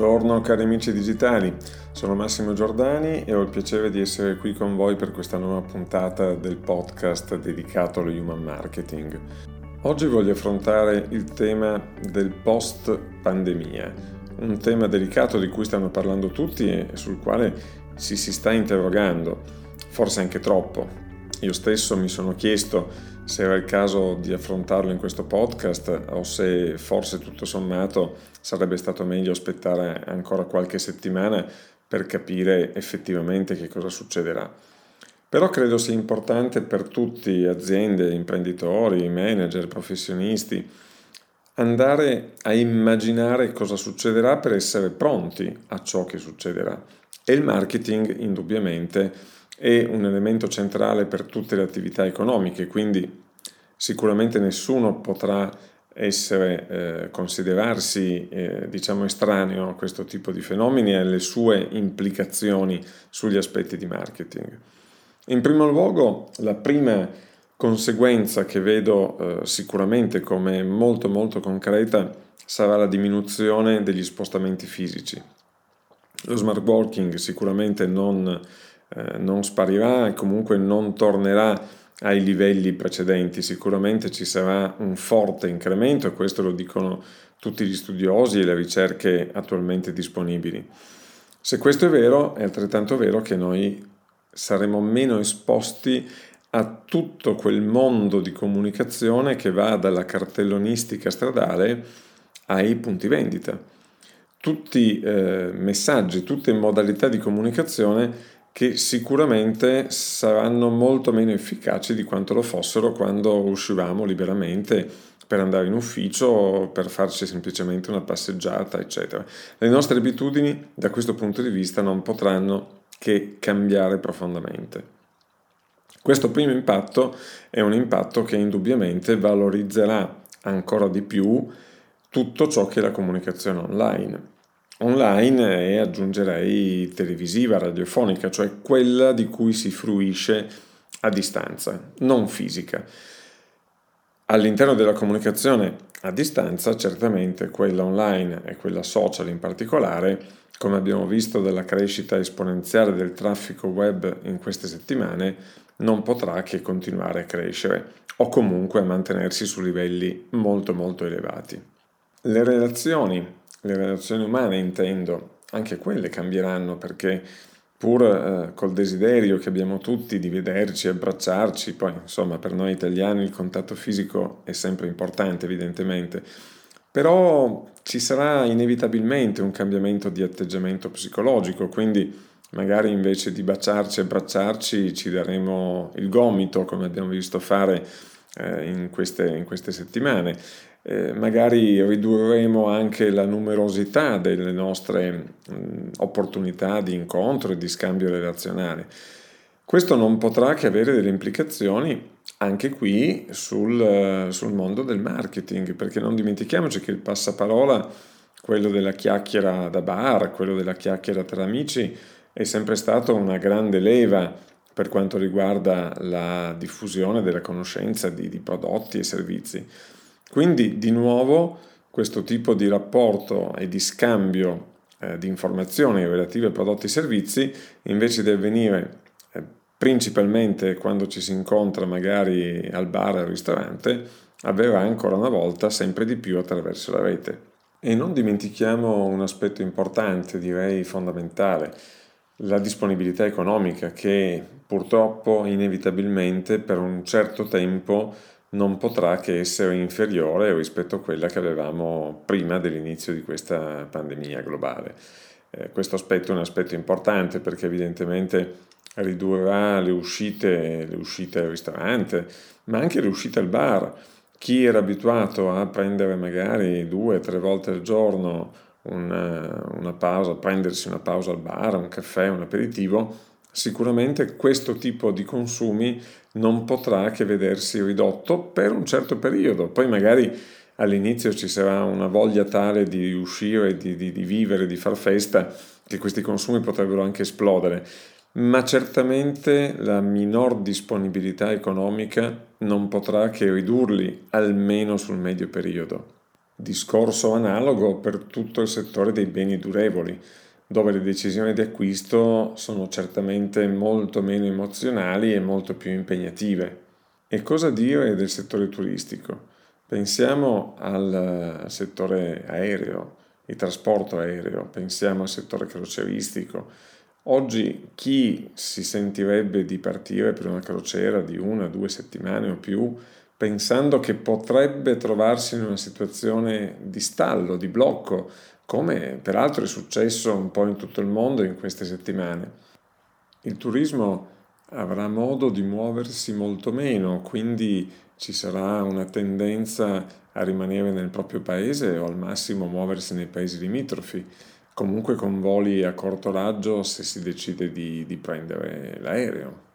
Buongiorno cari amici digitali, sono Massimo Giordani e ho il piacere di essere qui con voi per questa nuova puntata del podcast dedicato allo human marketing. Oggi voglio affrontare il tema del post pandemia, un tema delicato di cui stanno parlando tutti e sul quale ci si sta interrogando, forse anche troppo. Io stesso mi sono chiesto se era il caso di affrontarlo in questo podcast o se forse tutto sommato sarebbe stato meglio aspettare ancora qualche settimana per capire effettivamente che cosa succederà. Però credo sia importante per tutti, aziende, imprenditori, manager, professionisti, andare a immaginare cosa succederà per essere pronti a ciò che succederà. E il marketing indubbiamente è un elemento centrale per tutte le attività economiche, quindi sicuramente nessuno potrà essere, eh, considerarsi eh, diciamo estraneo a questo tipo di fenomeni e alle sue implicazioni sugli aspetti di marketing. In primo luogo, la prima conseguenza che vedo eh, sicuramente come molto molto concreta sarà la diminuzione degli spostamenti fisici. Lo smart working sicuramente non, eh, non sparirà e comunque non tornerà ai livelli precedenti, sicuramente ci sarà un forte incremento e questo lo dicono tutti gli studiosi e le ricerche attualmente disponibili. Se questo è vero, è altrettanto vero che noi saremo meno esposti a tutto quel mondo di comunicazione che va dalla cartellonistica stradale ai punti vendita. Tutti eh, messaggi, tutte modalità di comunicazione che sicuramente saranno molto meno efficaci di quanto lo fossero quando uscivamo liberamente per andare in ufficio, per farci semplicemente una passeggiata, eccetera. Le nostre abitudini da questo punto di vista non potranno che cambiare profondamente. Questo primo impatto è un impatto che indubbiamente valorizzerà ancora di più tutto ciò che è la comunicazione online. Online e aggiungerei televisiva, radiofonica, cioè quella di cui si fruisce a distanza, non fisica. All'interno della comunicazione a distanza, certamente quella online e quella social in particolare, come abbiamo visto dalla crescita esponenziale del traffico web in queste settimane, non potrà che continuare a crescere o comunque a mantenersi su livelli molto molto elevati. Le relazioni, le relazioni umane intendo, anche quelle cambieranno perché pur eh, col desiderio che abbiamo tutti di vederci, abbracciarci, poi insomma per noi italiani il contatto fisico è sempre importante evidentemente, però ci sarà inevitabilmente un cambiamento di atteggiamento psicologico, quindi magari invece di baciarci e abbracciarci ci daremo il gomito, come abbiamo visto fare eh, in, queste, in, queste, settimane. Eh, magari ridurremo anche la numerosità delle nostre mh, opportunità di incontro e di scambio relazionale. Questo non potrà che avere delle implicazioni anche qui sul, sul, mondo del marketing, perché non dimentichiamoci che il passaparola, quello della chiacchiera da bar, quello della chiacchiera tra amici, è sempre stato una grande leva per quanto riguarda la diffusione della conoscenza di, di prodotti e servizi. Quindi, di nuovo, questo tipo di rapporto e di scambio eh, di informazioni relative a prodotti e servizi, invece di avvenire principalmente quando ci si incontra magari al bar o al ristorante, avverrà ancora una volta sempre di più attraverso la rete. E non dimentichiamo un aspetto importante, direi fondamentale, la disponibilità economica che purtroppo inevitabilmente per un certo tempo non potrà che essere inferiore rispetto a quella che avevamo prima dell'inizio di questa pandemia globale. Eh, questo aspetto è un aspetto importante perché evidentemente ridurrà le uscite, le uscite al ristorante, ma anche le uscite al bar, chi era abituato a prendere magari due o tre volte al giorno una, una pausa, prendersi una pausa al bar, un caffè, un aperitivo, sicuramente questo tipo di consumi non potrà che vedersi ridotto per un certo periodo. Poi magari all'inizio ci sarà una voglia tale di uscire, di, di, di vivere, di far festa, che questi consumi potrebbero anche esplodere ma certamente la minor disponibilità economica non potrà che ridurli almeno sul medio periodo. Discorso analogo per tutto il settore dei beni durevoli, dove le decisioni di acquisto sono certamente molto meno emozionali e molto più impegnative. E cosa dire del settore turistico? Pensiamo al settore aereo, il trasporto aereo, pensiamo al settore croceristico, Oggi chi si sentirebbe di partire per una crociera di una, due settimane o più, pensando che potrebbe trovarsi in una situazione di stallo, di blocco, come peraltro è successo un po' in tutto il mondo in queste settimane. Il turismo avrà modo di muoversi molto meno, quindi ci sarà una tendenza a rimanere nel proprio paese o al massimo muoversi nei paesi limitrofi comunque con voli a corto raggio se si decide di, di prendere l'aereo.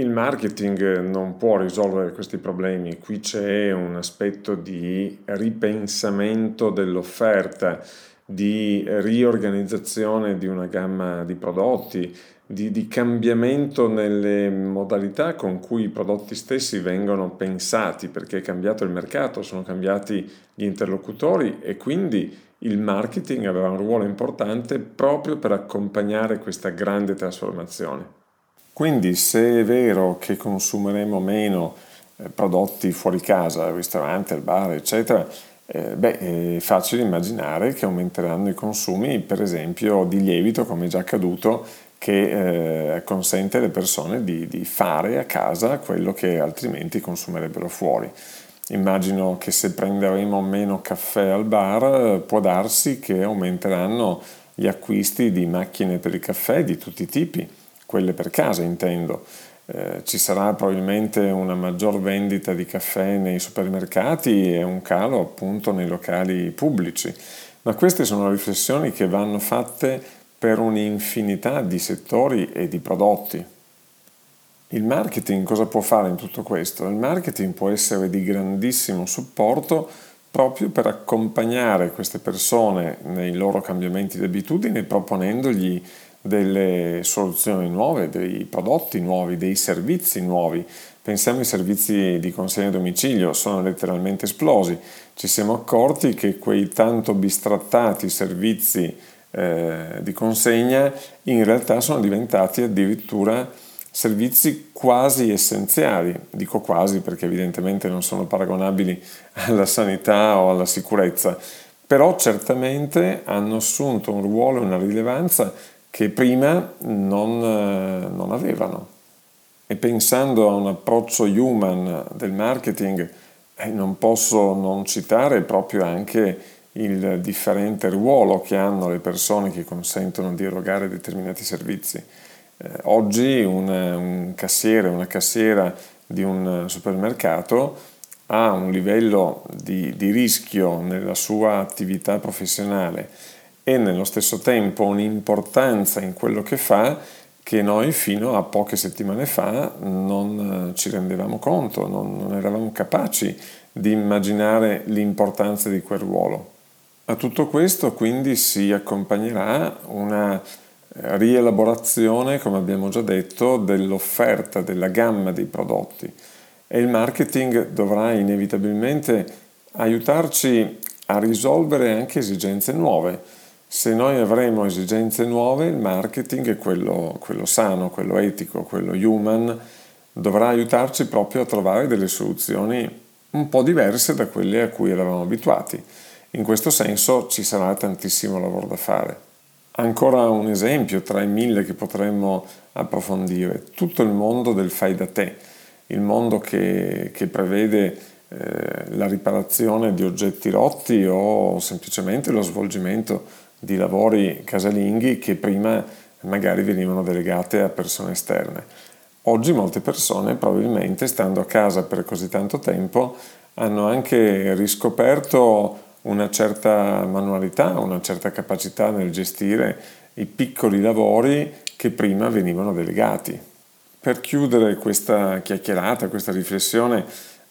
Il marketing non può risolvere questi problemi, qui c'è un aspetto di ripensamento dell'offerta, di riorganizzazione di una gamma di prodotti, di, di, cambiamento nelle modalità con cui i prodotti stessi vengono pensati, perché è cambiato il mercato, sono cambiati gli interlocutori e quindi il marketing aveva un ruolo importante proprio per accompagnare questa grande trasformazione. Quindi se è vero che consumeremo meno eh, prodotti fuori casa, al ristorante, al bar, eccetera, eh, beh, è facile immaginare che aumenteranno i consumi, per esempio, di lievito, come è già accaduto, che eh, consente alle persone di, di fare a casa quello che altrimenti consumerebbero fuori. Immagino che se prenderemo meno caffè al bar può darsi che aumenteranno gli acquisti di macchine per il caffè di tutti i tipi, quelle per casa intendo. Eh, ci sarà probabilmente una maggior vendita di caffè nei supermercati e un calo appunto nei locali pubblici. Ma queste sono riflessioni che vanno fatte per un'infinità di settori e di prodotti. Il marketing cosa può fare in tutto questo? Il marketing può essere di grandissimo supporto proprio per accompagnare queste persone nei loro cambiamenti di abitudini proponendogli delle soluzioni nuove, dei prodotti nuovi, dei servizi nuovi. Pensiamo ai servizi di consegna a domicilio, sono letteralmente esplosi. Ci siamo accorti che quei tanto bistrattati servizi eh, di consegna in realtà sono diventati addirittura servizi quasi essenziali, dico quasi perché evidentemente non sono paragonabili alla sanità o alla sicurezza, però certamente hanno assunto un ruolo e una rilevanza che prima non, eh, non avevano. E pensando a un approccio human del marketing, eh, non posso non citare proprio anche il differente ruolo che hanno le persone che consentono di erogare determinati servizi. Eh, oggi un, un cassiere, una cassiera di un supermercato ha un livello di, di rischio nella sua attività professionale e nello stesso tempo un'importanza in quello che fa che noi fino a poche settimane fa non eh, ci rendevamo conto, non, non, eravamo capaci di immaginare l'importanza di quel ruolo. A tutto questo quindi si accompagnerà una rielaborazione, come abbiamo già detto, dell'offerta, della gamma dei prodotti e il marketing dovrà inevitabilmente aiutarci a risolvere anche esigenze nuove. Se noi avremo esigenze nuove, il marketing, quello, quello sano, quello etico, quello human, dovrà aiutarci proprio a trovare delle soluzioni un po' diverse da quelle a cui eravamo abituati. In questo senso ci sarà tantissimo lavoro da fare. Ancora un esempio tra i mille che potremmo approfondire, tutto il mondo del fai da te, il mondo che, che prevede eh, la riparazione di oggetti rotti o semplicemente lo svolgimento di lavori casalinghi che prima magari venivano delegate a persone esterne. Oggi molte persone probabilmente stando a casa per così tanto tempo hanno anche riscoperto una certa manualità, una certa capacità nel gestire i piccoli lavori che prima venivano delegati. Per chiudere questa chiacchierata, questa riflessione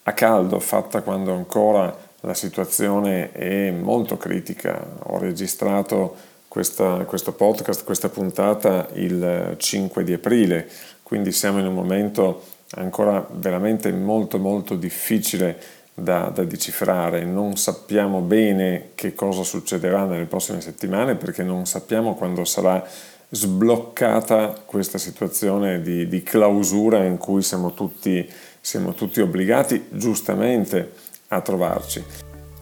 a caldo fatta quando ancora la situazione è molto critica, ho registrato questa, questo podcast, questa puntata il 5 di aprile, quindi siamo in un momento ancora veramente molto molto difficile da, da, decifrare, non sappiamo bene che cosa succederà nelle prossime settimane perché non sappiamo quando sarà sbloccata questa situazione di, di clausura in cui siamo tutti, siamo tutti obbligati giustamente a trovarci.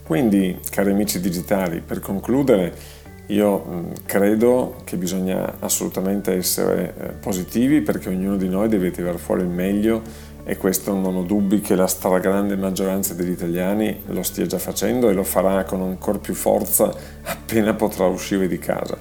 Quindi, cari amici digitali, per concludere, io credo che bisogna assolutamente essere eh, positivi perché ognuno di noi deve tirare fuori il meglio e questo non ho dubbi che la stragrande maggioranza degli italiani lo stia già facendo e lo farà con ancora più forza appena potrà uscire di casa.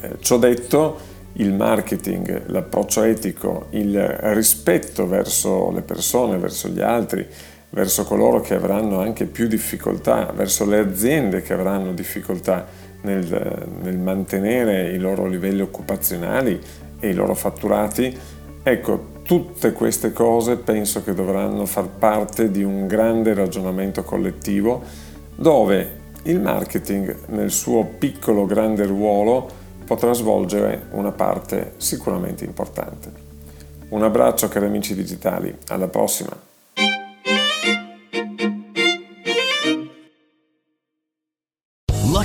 Eh, ciò detto, il marketing, l'approccio etico, il rispetto verso le persone, verso gli altri, verso coloro che avranno anche più difficoltà, verso le aziende che avranno difficoltà nel, nel mantenere i loro livelli occupazionali e i loro fatturati, ecco, tutte queste cose penso che dovranno far parte di un grande ragionamento collettivo dove il marketing nel suo piccolo grande ruolo potrà svolgere una parte sicuramente importante. Un abbraccio cari amici digitali, alla prossima!